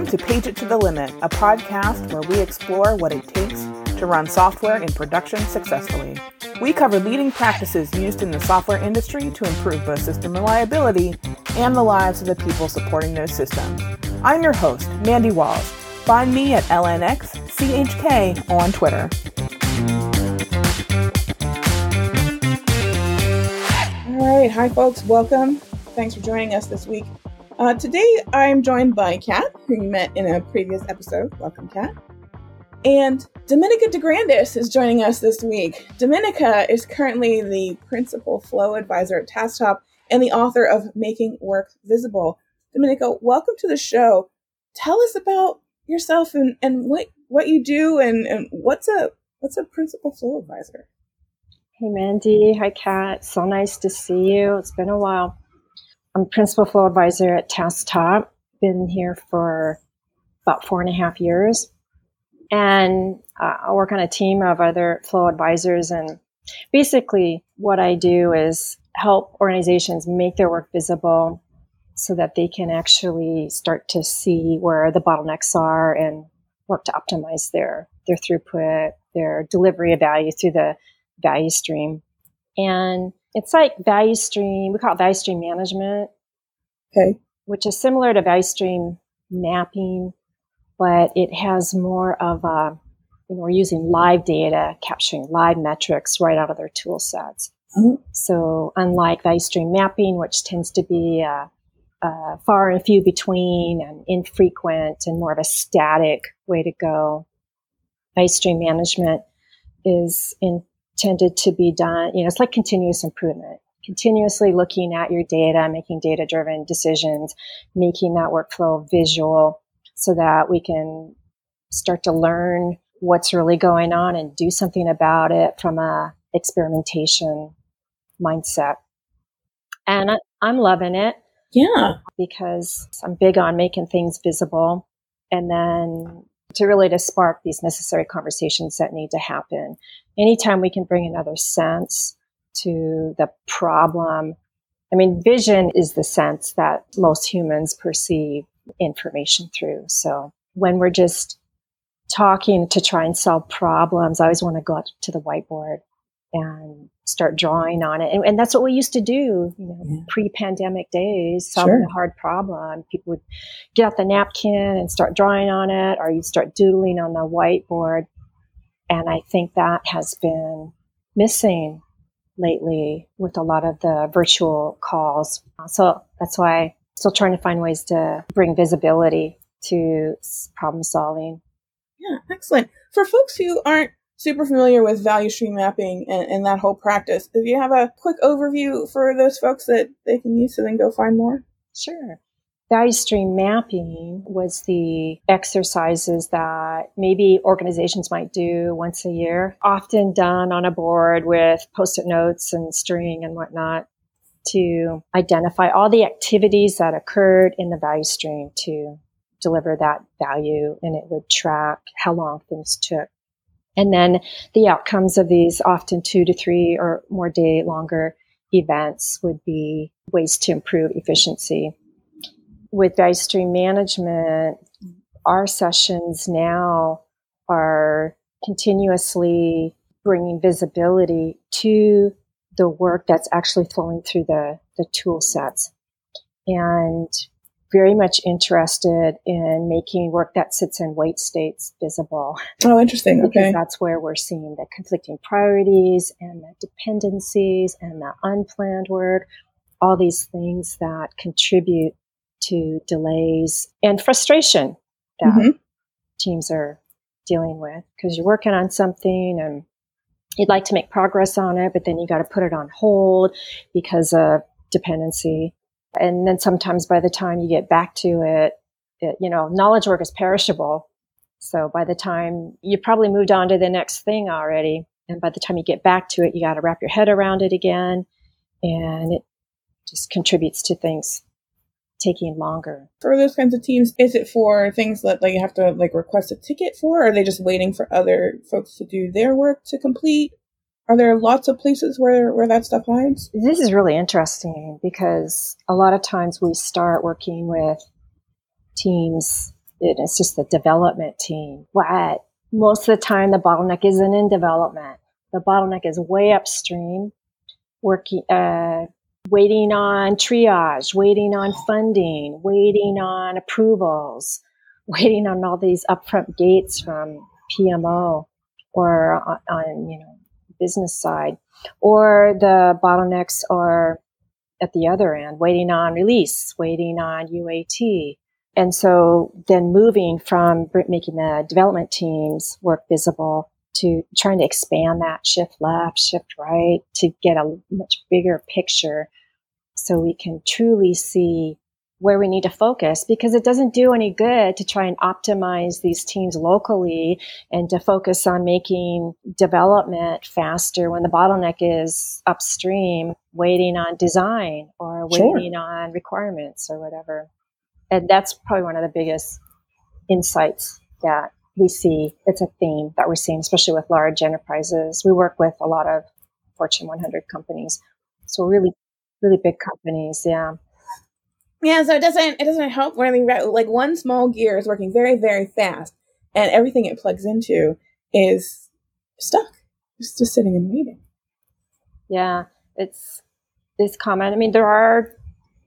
Welcome to Page It to the Limit, a podcast where we explore what it takes to run software in production successfully. We cover leading practices used in the software industry to improve both system reliability and the lives of the people supporting those systems. I'm your host, Mandy Walls. Find me at LNXCHK on Twitter. All right, hi folks, welcome. Thanks for joining us this week. Uh, today I'm joined by Kat, who you met in a previous episode. Welcome, Kat. And Dominica DeGrandis is joining us this week. Dominica is currently the principal flow advisor at TaskTop and the author of Making Work Visible. Dominica, welcome to the show. Tell us about yourself and, and what, what you do and, and what's a what's a principal flow advisor? Hey Mandy, hi Kat. So nice to see you. It's been a while. I'm principal flow advisor at TaskTop. Been here for about four and a half years. And uh, I work on a team of other flow advisors. And basically, what I do is help organizations make their work visible so that they can actually start to see where the bottlenecks are and work to optimize their, their throughput, their delivery of value through the value stream. And it's like value stream, we call it value stream management. Okay. Which is similar to value stream mapping, but it has more of a, you know, we're using live data, capturing live metrics right out of their tool sets. Mm-hmm. So unlike value stream mapping, which tends to be uh, uh, far and few between and infrequent and more of a static way to go, value stream management is in tended to be done, you know, it's like continuous improvement, continuously looking at your data, making data driven decisions, making that workflow visual so that we can start to learn what's really going on and do something about it from a experimentation mindset. And I, I'm loving it. Yeah. Because I'm big on making things visible and then to really to spark these necessary conversations that need to happen. Anytime we can bring another sense to the problem. I mean, vision is the sense that most humans perceive information through. So when we're just talking to try and solve problems, I always want to go out to the whiteboard and start drawing on it. And, and that's what we used to do, you know, yeah. pre-pandemic days, solving sure. a hard problem. People would get out the napkin and start drawing on it, or you'd start doodling on the whiteboard. And I think that has been missing lately with a lot of the virtual calls. So that's why I'm still trying to find ways to bring visibility to problem solving. Yeah, excellent. For folks who aren't super familiar with value stream mapping and, and that whole practice. If you have a quick overview for those folks that they can use to then go find more? Sure. Value stream mapping was the exercises that maybe organizations might do once a year, often done on a board with post it notes and string and whatnot to identify all the activities that occurred in the value stream to deliver that value and it would track how long things took and then the outcomes of these often two to three or more day longer events would be ways to improve efficiency. With value stream management, our sessions now are continuously bringing visibility to the work that's actually flowing through the, the tool sets. And very much interested in making work that sits in wait states visible. Oh, interesting. Okay. Because that's where we're seeing the conflicting priorities and the dependencies and the unplanned work, all these things that contribute to delays and frustration that mm-hmm. teams are dealing with because you're working on something and you'd like to make progress on it, but then you got to put it on hold because of dependency and then sometimes by the time you get back to it, it, you know, knowledge work is perishable. So by the time you probably moved on to the next thing already, and by the time you get back to it, you got to wrap your head around it again, and it just contributes to things taking longer. For those kinds of teams, is it for things that like you have to like request a ticket for? Or are they just waiting for other folks to do their work to complete? Are there lots of places where, where that stuff hides? This is really interesting because a lot of times we start working with teams it's just the development team. But most of the time, the bottleneck isn't in development. The bottleneck is way upstream, working, uh, waiting on triage, waiting on funding, waiting on approvals, waiting on all these upfront gates from PMO or on, on you know business side, or the bottlenecks are at the other end, waiting on release, waiting on UAT. And so then moving from making the development teams work visible to trying to expand that shift left, shift right to get a much bigger picture so we can truly see where we need to focus because it doesn't do any good to try and optimize these teams locally and to focus on making development faster when the bottleneck is upstream waiting on design or waiting sure. on requirements or whatever. And that's probably one of the biggest insights that we see. It's a theme that we're seeing, especially with large enterprises. We work with a lot of Fortune 100 companies. So really, really big companies. Yeah. Yeah, so it doesn't it doesn't help really like one small gear is working very very fast, and everything it plugs into is stuck, just just sitting and waiting. Yeah, it's it's common. I mean, there are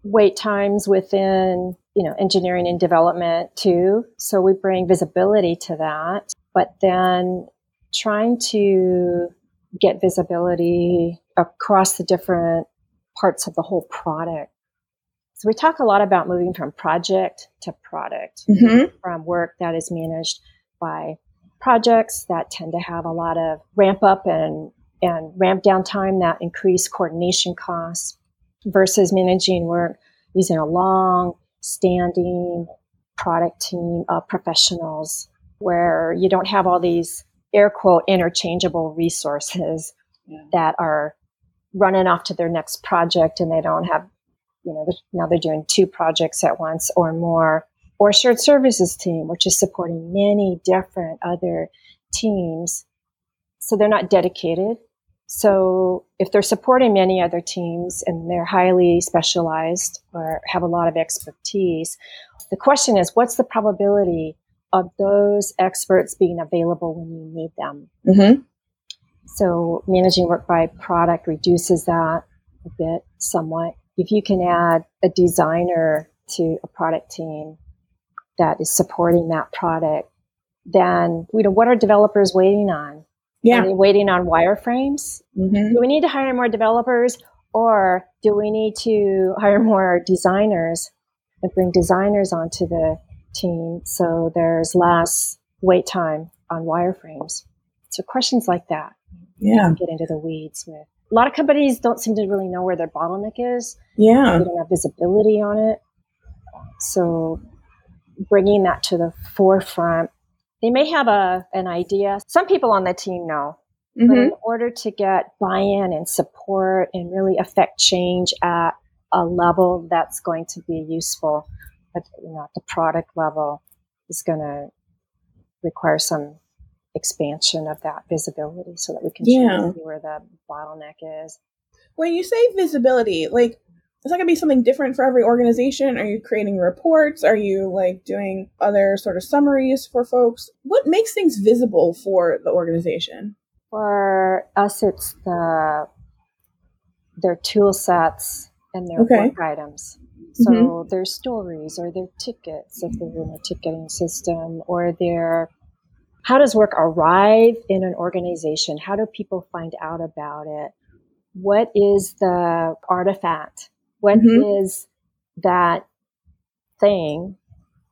wait times within you know engineering and development too, so we bring visibility to that. But then trying to get visibility across the different parts of the whole product so we talk a lot about moving from project to product, mm-hmm. from work that is managed by projects that tend to have a lot of ramp up and, and ramp down time that increase coordination costs versus managing work using a long standing product team of professionals where you don't have all these air quote interchangeable resources yeah. that are running off to their next project and they don't have you know, now they're doing two projects at once or more, or shared services team, which is supporting many different other teams. So they're not dedicated. So if they're supporting many other teams and they're highly specialized or have a lot of expertise, the question is, what's the probability of those experts being available when you need them? Mm-hmm. So managing work by product reduces that a bit somewhat if you can add a designer to a product team that is supporting that product, then you know what are developers waiting on? Yeah, are they waiting on wireframes? Mm-hmm. Do we need to hire more developers, or do we need to hire more designers and bring designers onto the team so there's less wait time on wireframes? So questions like that. Yeah, get into the weeds with a lot of companies don't seem to really know where their bottleneck is. Yeah. They don't have visibility on it. So bringing that to the forefront, they may have a, an idea. Some people on the team know. Mm-hmm. But in order to get buy-in and support and really affect change at a level that's going to be useful, at, you know, at the product level, is going to require some expansion of that visibility so that we can yeah. see where the bottleneck is. When you say visibility, like is that gonna be something different for every organization? Are you creating reports? Are you like doing other sort of summaries for folks? What makes things visible for the organization? For us, it's the their tool sets and their okay. work items. So mm-hmm. their stories or their tickets if they're in a ticketing system or their how does work arrive in an organization? How do people find out about it? What is the artifact? What mm-hmm. is that thing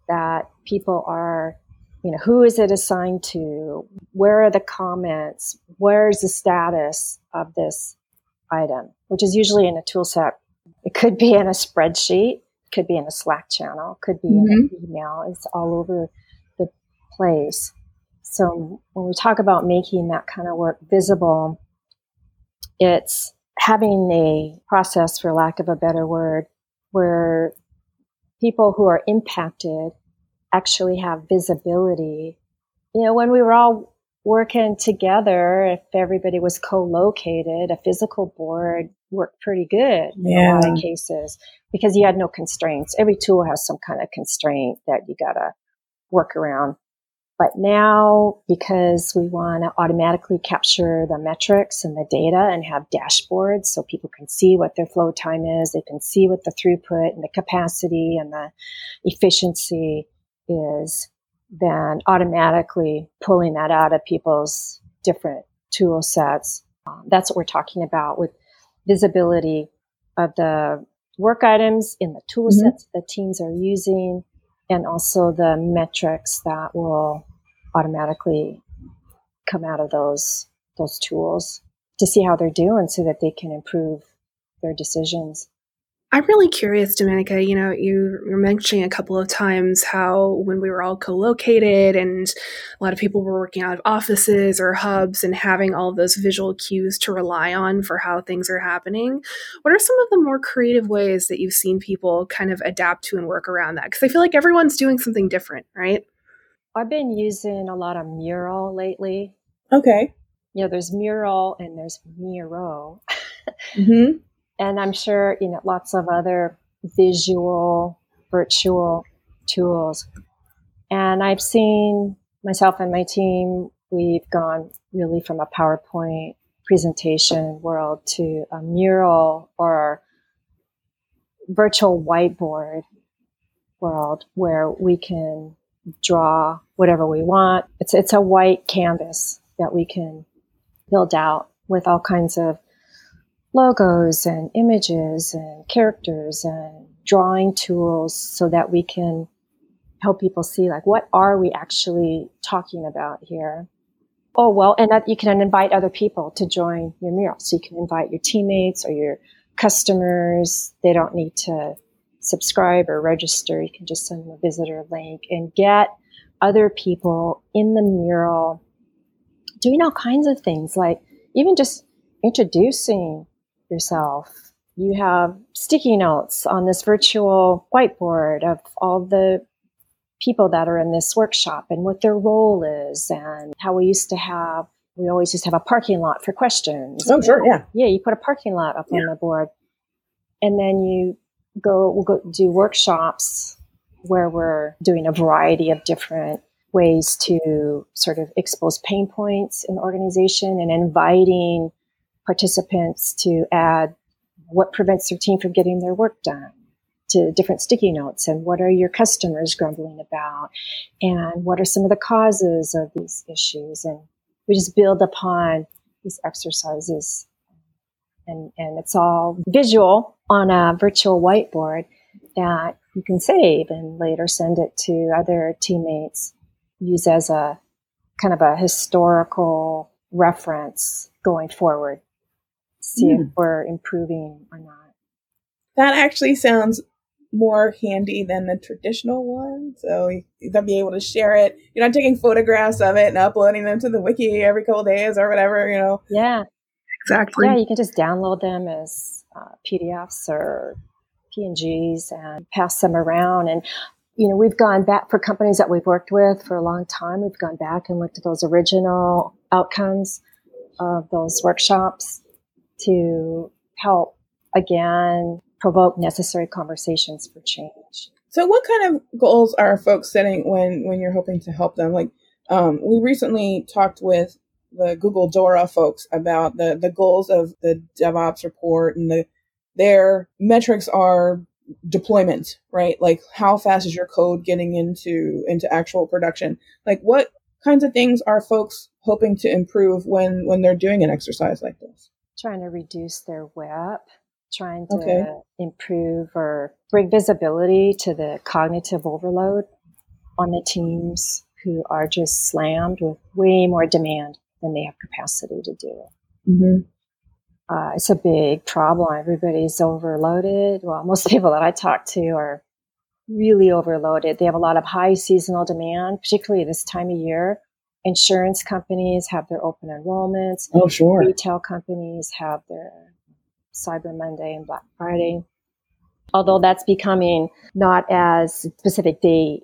that people are, you know, who is it assigned to? Where are the comments? Where's the status of this item? Which is usually in a tool set. It could be in a spreadsheet, could be in a Slack channel, could be mm-hmm. in an mm-hmm. email. It's all over the place. So when we talk about making that kind of work visible, it's having a process, for lack of a better word, where people who are impacted actually have visibility. You know, when we were all working together, if everybody was co-located, a physical board worked pretty good in yeah. a lot of cases because you had no constraints. Every tool has some kind of constraint that you gotta workaround. But now, because we want to automatically capture the metrics and the data and have dashboards so people can see what their flow time is, they can see what the throughput and the capacity and the efficiency is, then automatically pulling that out of people's different tool sets. Um, that's what we're talking about with visibility of the work items in the tool mm-hmm. sets the teams are using and also the metrics that will automatically come out of those those tools to see how they're doing so that they can improve their decisions. I'm really curious, Dominica. You know, you were mentioning a couple of times how when we were all co located and a lot of people were working out of offices or hubs and having all of those visual cues to rely on for how things are happening. What are some of the more creative ways that you've seen people kind of adapt to and work around that? Because I feel like everyone's doing something different, right? I've been using a lot of mural lately. Okay. You know, there's mural and there's Miro. mm-hmm. And I'm sure, you know, lots of other visual, virtual tools. And I've seen myself and my team, we've gone really from a PowerPoint presentation world to a mural or virtual whiteboard world where we can draw whatever we want. It's it's a white canvas that we can build out with all kinds of logos and images and characters and drawing tools so that we can help people see like what are we actually talking about here? Oh well and that you can invite other people to join your mural. So you can invite your teammates or your customers. They don't need to subscribe or register, you can just send them a visitor link and get other people in the mural doing all kinds of things, like even just introducing yourself. You have sticky notes on this virtual whiteboard of all the people that are in this workshop and what their role is and how we used to have we always used to have a parking lot for questions. Oh, sure, yeah. Yeah, you put a parking lot up yeah. on the board. And then you go we'll go do workshops where we're doing a variety of different ways to sort of expose pain points in the organization and inviting participants to add what prevents their team from getting their work done to different sticky notes and what are your customers grumbling about and what are some of the causes of these issues. And we just build upon these exercises. And, and it's all visual on a virtual whiteboard that you can save and later send it to other teammates, use as a kind of a historical reference going forward, see mm. if hmm. we're improving or not. That actually sounds more handy than the traditional one. So you'll be able to share it. You're not taking photographs of it and uploading them to the wiki every couple days or whatever, you know. Yeah. Exactly. Yeah, you can just download them as uh, PDFs or PNGs and pass them around. And, you know, we've gone back for companies that we've worked with for a long time. We've gone back and looked at those original outcomes of those workshops to help, again, provoke necessary conversations for change. So, what kind of goals are folks setting when when you're hoping to help them? Like, um, we recently talked with the Google DORA folks about the the goals of the DevOps report and the their metrics are deployment, right? Like how fast is your code getting into into actual production? Like what kinds of things are folks hoping to improve when when they're doing an exercise like this? Trying to reduce their WIP, trying to okay. improve or bring visibility to the cognitive overload on the teams who are just slammed with way more demand than they have capacity to do. Mm-hmm. Uh, it's a big problem. Everybody's overloaded. Well, most people that I talk to are really overloaded. They have a lot of high seasonal demand, particularly this time of year. Insurance companies have their open enrollments. Oh, sure. Retail companies have their Cyber Monday and Black Friday. Although that's becoming not as specific day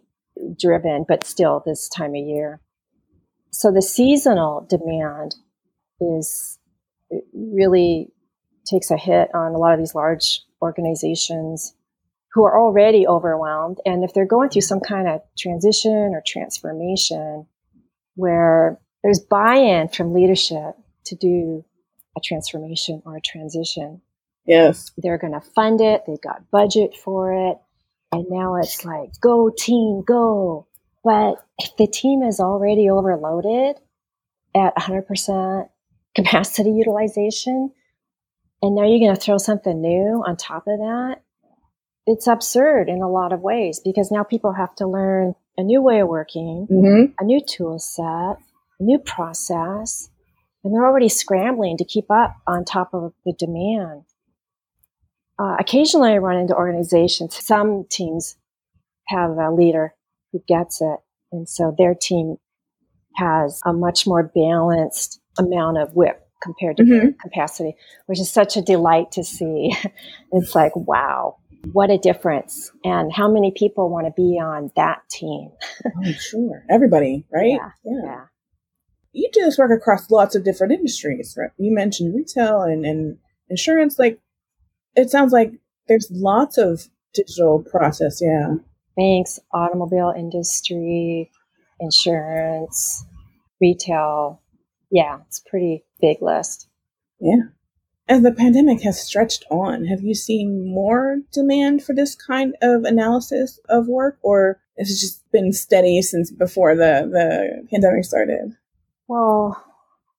driven, but still this time of year. So the seasonal demand is really takes a hit on a lot of these large organizations who are already overwhelmed. And if they're going through some kind of transition or transformation where there's buy in from leadership to do a transformation or a transition, Yes. they're going to fund it, they've got budget for it. And now it's like, go team, go. But if the team is already overloaded at 100% capacity utilization, and now you're going to throw something new on top of that, it's absurd in a lot of ways because now people have to learn a new way of working, Mm-hmm. a new tool set, a new process, and they're already scrambling to keep up on top of the demand. Uh, occasionally, I run into organizations. Some teams have a leader who gets it, and so their team has a much more balanced amount of WIP compared to their mm-hmm. capacity, which is such a delight to see. it's like, wow, what a difference. And how many people want to be on that team? Oh, sure. Everybody, right? Yeah. Yeah. You do this work across lots of different industries, right? You mentioned retail and, and insurance. Like, it sounds like there's lots of digital process. Yeah. Banks, automobile industry, insurance, retail. Yeah, it's a pretty big list. Yeah. As the pandemic has stretched on, have you seen more demand for this kind of analysis of work, or has it just been steady since before the, the pandemic started? Well,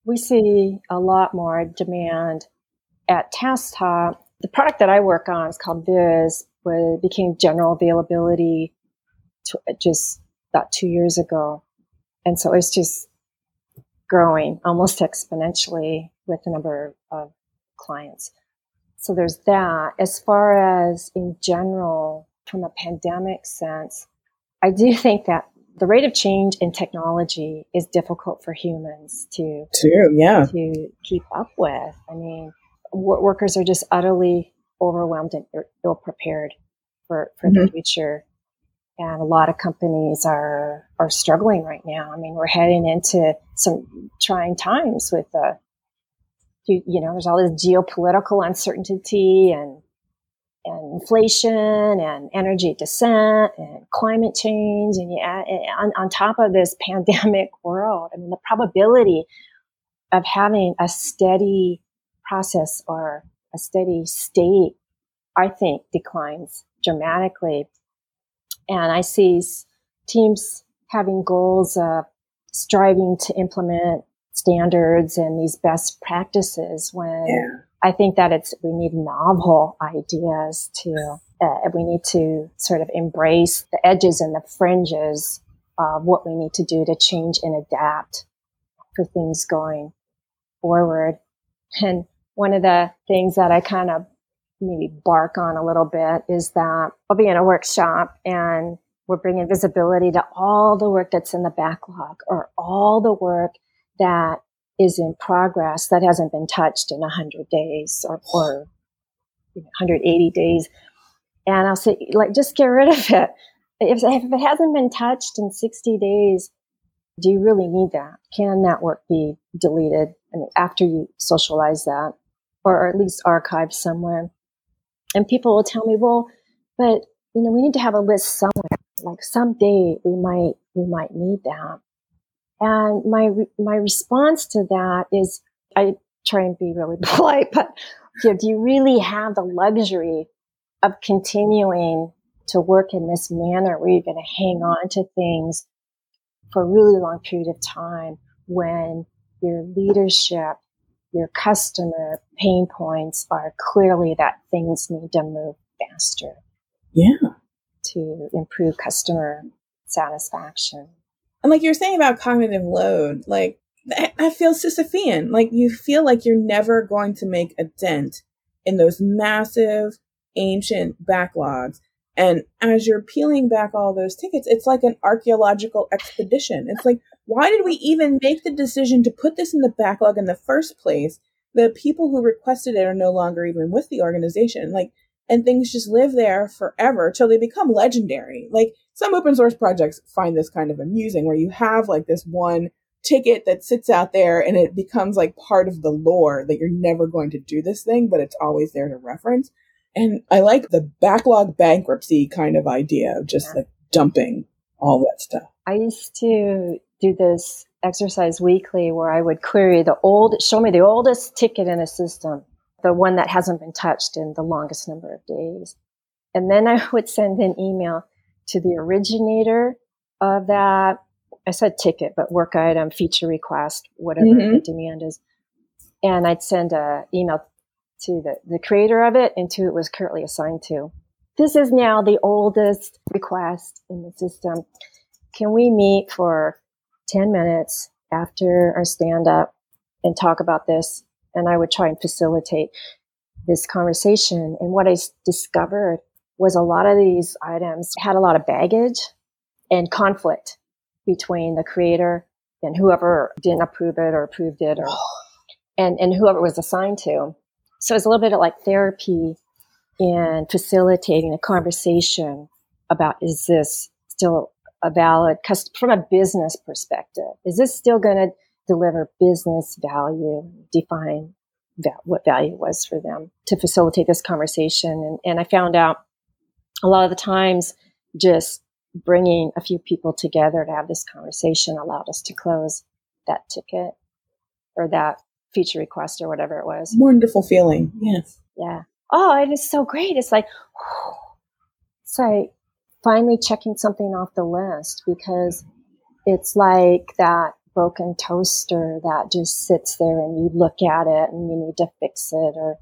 we see a lot more demand at TaskTop. The product that I work on is called Viz, it became general availability to, just about two years ago. And so it's just growing almost exponentially with the number of clients. So there's that. As far as in general, from a pandemic sense, I do think that the rate of change in technology is difficult for humans to Too, yeah. to keep up with. I mean, wo- workers are just utterly overwhelmed and ill prepared for, for the mm-hmm. future. And a lot of companies are, are struggling right now. I mean, we're heading into some trying times with the, you, you know, there's all this geopolitical uncertainty and, and inflation and energy descent and climate change. And yeah, on, on top of this pandemic world, I mean, the probability of having a steady process or a steady state, I think declines dramatically. And I see teams having goals of striving to implement standards and these best practices when Yeah. I think that it's we need novel ideas to uh, we need to sort of embrace the edges and the fringes of what we need to do to change and adapt for things going forward. And one of the things that I kind of maybe bark on a little bit is that I'll be in a workshop and we're bringing visibility to all the work that's in the backlog or all the work that is in progress that hasn't been touched in 100 days or, or 180 days. And I'll say, like, just get rid of it. If, if it hasn't been touched in 60 days, do you really need that? Can that work be deleted mean, after you socialize that or, at least archived somewhere? And people will tell me, well, but you know, we need to have a list somewhere. Like someday we might we might need that. And my my response to that is, I try and be really polite, but you know, do you really have the luxury of continuing to work in this manner where you're going to hang on to things for a really long period of time when your leadership, your customer pain points are clearly that things need to move faster Yeah. to improve customer satisfaction. And like you were saying about cognitive load, like that, that feels Sisyphean. Like you feel like you're never going to make a dent in those massive ancient backlogs. And as you're peeling back all those tickets, it's like an archaeological expedition. It's like, why did we even make the decision to put this in the backlog in the first place? The people who requested it are no longer even with the organization. Like, and things just live there forever till they become legendary. Like some open source projects find this kind of amusing where you have like this one ticket that sits out there and it becomes like part of the lore that you're never going to do this thing, but it's always there to reference. And I like the backlog bankruptcy kind of idea of just yeah. like dumping all that stuff. I used to do this exercise weekly where I would query the old, show me the oldest ticket in a system, the one that hasn't been touched in the longest number of days. And then I would send an email to the originator of that. I said ticket, but work item, feature request, whatever mm-hmm. the demand is. And I'd send an email to the, the creator of it and to it was currently assigned to. This is now the oldest request in the system. Can we meet for 10 minutes after our stand up and talk about this? And I would try and facilitate this conversation. And what I discovered was a lot of these items had a lot of baggage and conflict between the creator and whoever didn't approve it or approved it or and, and whoever was assigned to. So it's a little bit of like therapy and facilitating a conversation about is this still a valid from a business perspective? Is this still going to deliver business value? Define that, what value was for them to facilitate this conversation. And, and I found out a lot of the times just bringing a few people together to have this conversation allowed us to close that ticket or that feature request or whatever it was. Wonderful feeling. Yes. Yeah. Oh, it is so great. It's like, it's like finally checking something off the list because it's like that broken toaster that just sits there and you look at it and you need to fix it or,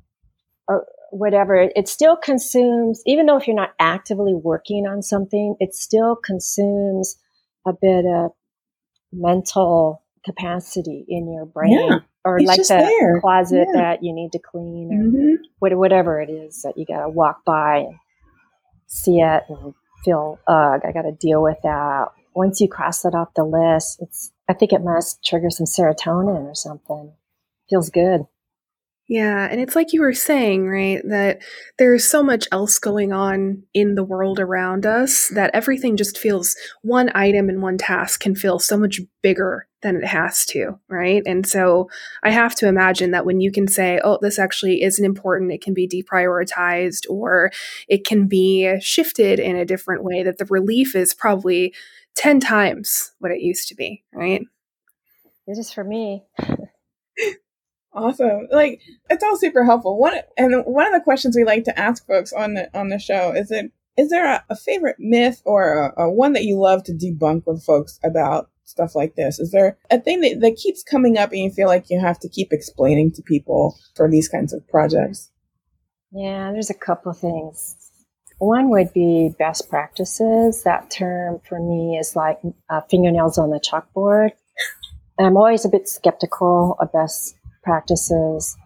or whatever. It still consumes, even though if you're not actively working on something, it still consumes a bit of mental capacity in your brain. Yeah or like the there. closet yeah. that you need to clean or mm-hmm. whatever it is that you got to walk by and see it and feel ugh i got to deal with that. Once you cross it off the list it's i think it must trigger some serotonin or something. Feels good yeah, and it's like you were saying, right, that there's so much else going on in the world around us that everything just feels one item and one task can feel so much bigger than it has to, right? And so I have to imagine that when you can say, oh, this actually isn't important, it can be deprioritized or it can be shifted in a different way, that the relief is probably 10 times what it used to be, right? It is for me. Awesome. Like it's all super helpful. One and one of the questions we like to ask folks on the on the show is it is there a, a favorite myth or a, a, one that you love to debunk with folks about stuff like this? Is there a thing that, that keeps coming up and you feel like you have to keep explaining to people for these kinds of projects? Yeah, there's a couple things. One would be best practices. That term for me is like uh, fingernails on the chalkboard. And I'm always a bit skeptical of best practices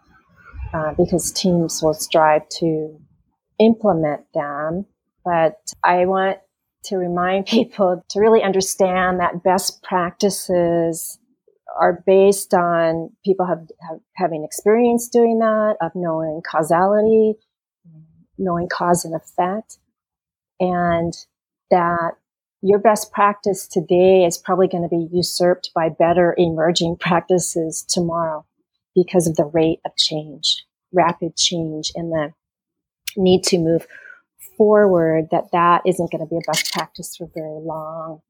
uh, because teams will strive to implement them. But I want to remind people to really understand that best practices are based on people have, have, having experience doing that, of knowing causality, knowing cause and effect, and that your best practice today is probably going to be usurped by better emerging practices tomorrow because of the rate of change, rapid change, and the need to move forward. That that isn't going to be a best practice for very long.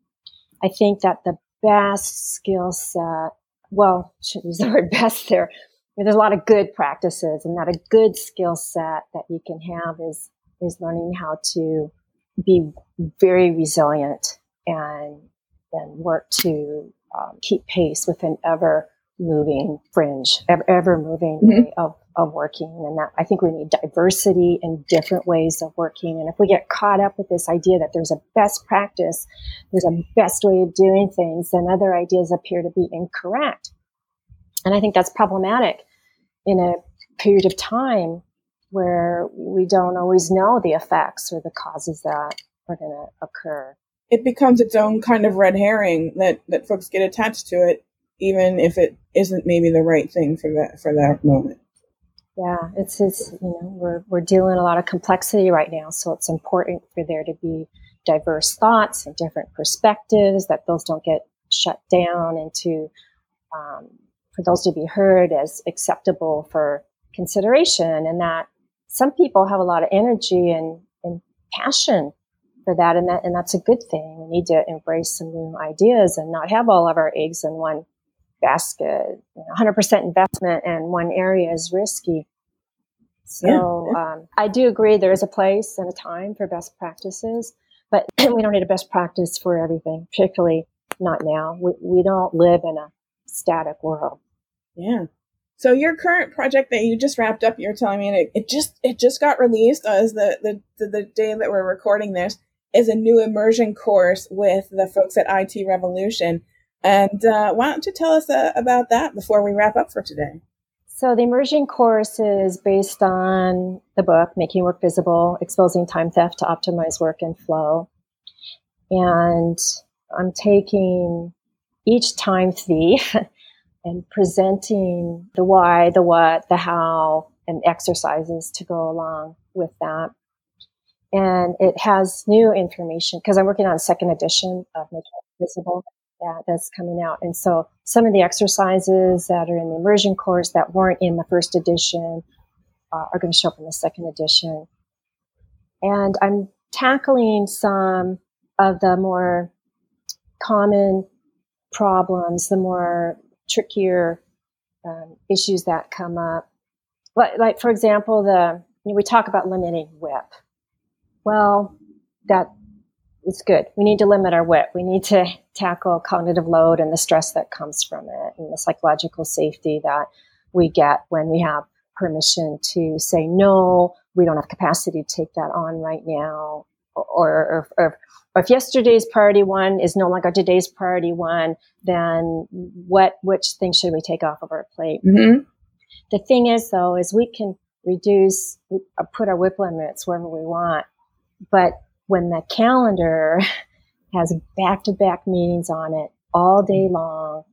I think that the best skill set, well, shouldn't use the word best there. there's a lot of good practices, and that a good skill set that you can have is is learning how to be very resilient and and work to um, keep pace with an ever moving fringe, ever, ever moving mm-hmm. way of, of working. And that I think we need diversity and different ways of working. And if we get caught up with this idea that there's a best practice, there's a best way of doing things, then other ideas appear to be incorrect. And I think that's problematic in a period of time where we don't always know the effects or the causes that are going to occur. It becomes its own kind of red herring that, that folks get attached to it even if it isn't maybe the right thing for that for that moment. Yeah, it's it's you know we're we're dealing a lot of complexity right now, so it's important for there to be diverse thoughts and different perspectives that those don't get shut down into um, for those to be heard as acceptable for consideration, and that some people have a lot of energy and, and passion for that and that and that's a good thing. We need to embrace some new ideas and not have all of our eggs in one basket. You know, 100% investment in one area is risky. So yeah. um, I do agree there is a place and a time for best practices, but we don't need a best practice for everything, particularly not now. We, we don't live in a static world. Yeah. So your current project that you just wrapped up, you're telling me it, it just it just got released as the, the the the day that we're recording this is a new immersion course with the folks at IT Revolution. And uh, why don't you tell us uh, about that before we wrap up for today? So the immersion course is based on the book Making Work Visible: Exposing Time Theft to Optimize Work and Flow. And I'm taking each time thief and presenting the why, the what, the how, and exercises to go along with that. And it has new information because I'm working on a second edition of Making Work Visible that that's coming out. And so some of the exercises that are in the immersion course that weren't in the first edition uh, are going to show up in the second edition. And I'm tackling some of the more common problems, the more trickier um, issues that come up. Like, like, for example, the you know, we talk about limiting WIP. Well, that is good. We need to limit our WIP. We need to tackle cognitive load and the stress that comes from it, and the psychological safety that we get when we have permission to say no. We don't have capacity to take that on right now, or, or, or or if yesterday's priority one is no longer today's priority one, then what which things should we take off of our plate? Mm-hmm. The thing is, though, is we can reduce, uh, put our WIP limits wherever we want, but when the calendar has back-to-back meetings on it all day long,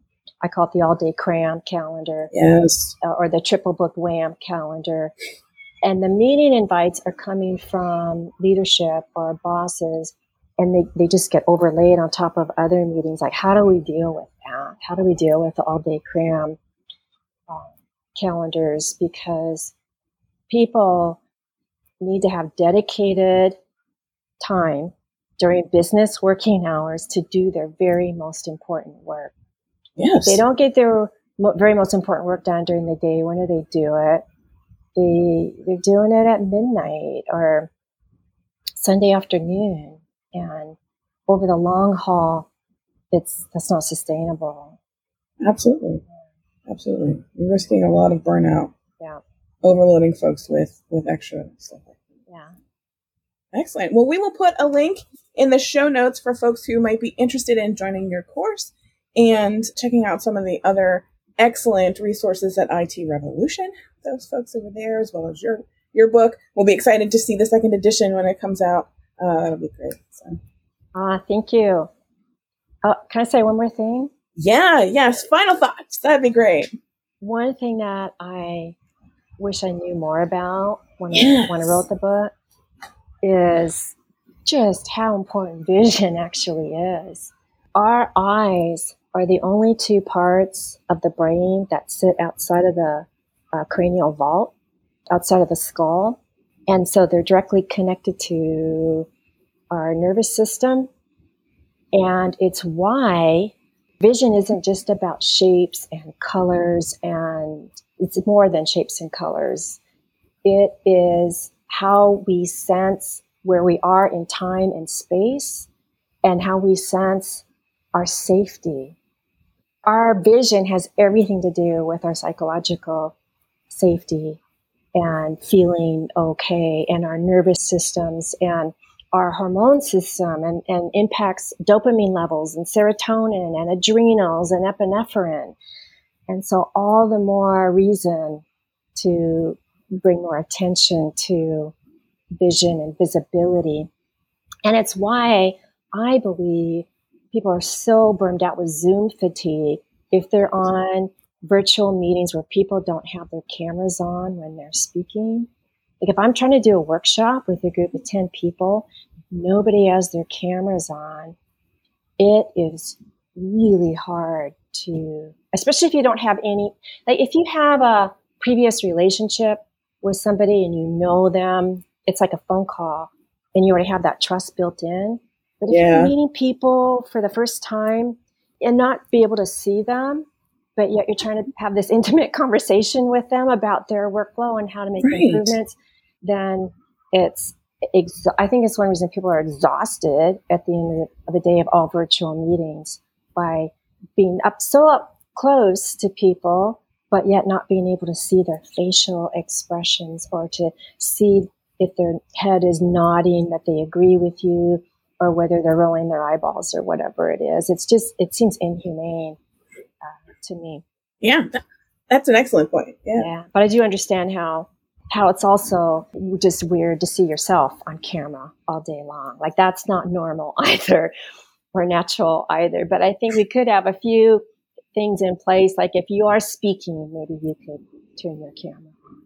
I call it the all-day cram calendar, yes, uh, or the triple book wham calendar. And the meeting invites are coming from leadership or bosses and they, they just get overlaid on top of other meetings. Like, how do we deal with that? How do we deal with the all day cram uh, calendars? Because people need to have dedicated time during business working hours to do their very most important work. Yes. If they don't get their very most important work done during the day, when do they do it? They, they're doing it at midnight or Sunday afternoon and over the long haul, it's that's not sustainable. Absolutely, absolutely. You're risking a lot of burnout. Yeah. Overloading folks with with extra stuff. Excellent. Well, we will put a link in the show notes for folks who might be interested in joining your course and checking out some of the other excellent resources at IT Revolution. Those folks over there, as well as your your book. We'll be excited to see the second edition when it comes out uh, that'll be great. So. Ah, thank you. Uh, can I say one more thing? Yeah, yes. Final thoughts. That'd be great. One thing that I wish I knew more about when, yes. I, when I wrote the book is just how important vision actually is. Our eyes are the only two parts of the brain that sit outside of the uh, cranial vault, outside of the skull. And so they're directly connected to our nervous system. And it's why vision isn't just about shapes and colors, and it's more than shapes and colors. It is how we sense where we are in time and space and how we sense our safety. Our vision has everything to do with our psychological safety and feeling okay and our nervous systems and our hormone system and, and impacts dopamine levels and serotonin and adrenals and epinephrine. And so all the more reason to bring more attention to vision and visibility. And it's why I believe people are so burned out with Zoom fatigue if they're on virtual meetings where people don't have their cameras on when they're speaking. Like if I'm trying to do a workshop with a group of 10 people, nobody has their cameras on, it is really hard to, especially if you don't have any, like if you have a previous relationship with somebody and you know them, it's like a phone call and you already have that trust built in. But if yeah. you're meeting people for the first time and not be able to see them, but yet you're trying to have this intimate conversation with them about their workflow and how to make right. improvements, then it's ex- I think it's one reason people are exhausted at the end of the day of all virtual meetings by being up so up close to people, but yet not being able to see their facial expressions or to see if their head is nodding that they agree with you or whether they're rolling their eyeballs or whatever it is. It's just, it seems inhumane uh, to me. Yeah, that's an excellent point. Yeah. yeah. But I do understand how how it's also just weird to see yourself on camera all day long. Like that's not normal either or natural either. But I think we could have a few things in place. Like if you are speaking, maybe you could turn your camera on.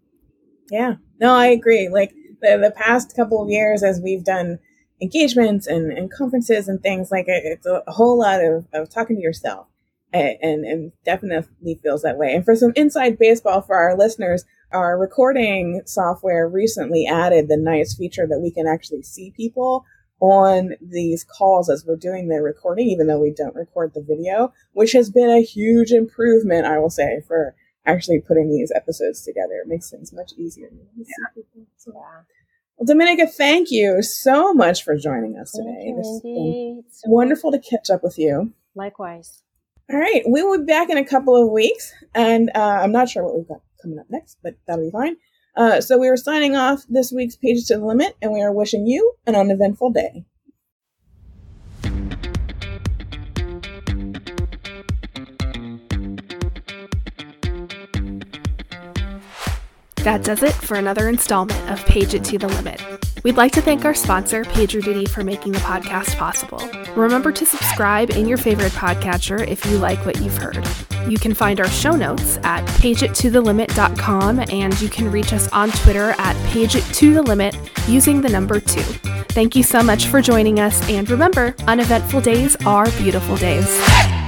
Yeah, no, I agree. Like the, the past couple of years, as we've done engagements and, and conferences and things, like it, it's a, whole lot of, of talking to yourself. And, and definitely feels that way. And for some inside baseball for our listeners, our recording software recently added the nice feature that we can actually see people on these calls as we're doing the recording, even though we don't record the video, which has been a huge improvement, I will say, for actually putting these episodes together. It makes things much easier. Yeah. So, well, Dominica, thank you so much for joining us today. You, it's wonderful to catch up with you. Likewise. All right, we will be back in a couple of weeks, and uh, I'm not sure what we've got coming up next, but that'll be fine. Uh, so we are signing off this week's Page It to the Limit, and we are wishing you an uneventful day. That does it for another installment of Page It to the Limit. We'd like to thank our sponsor, PagerDuty, for making the podcast possible. Remember to subscribe in your favorite podcatcher if you like what you've heard. You can find our show notes at pageittothelimit.com and you can reach us on Twitter at pageittothelimit using the number two. Thank you so much for joining us, and remember, uneventful days are beautiful days.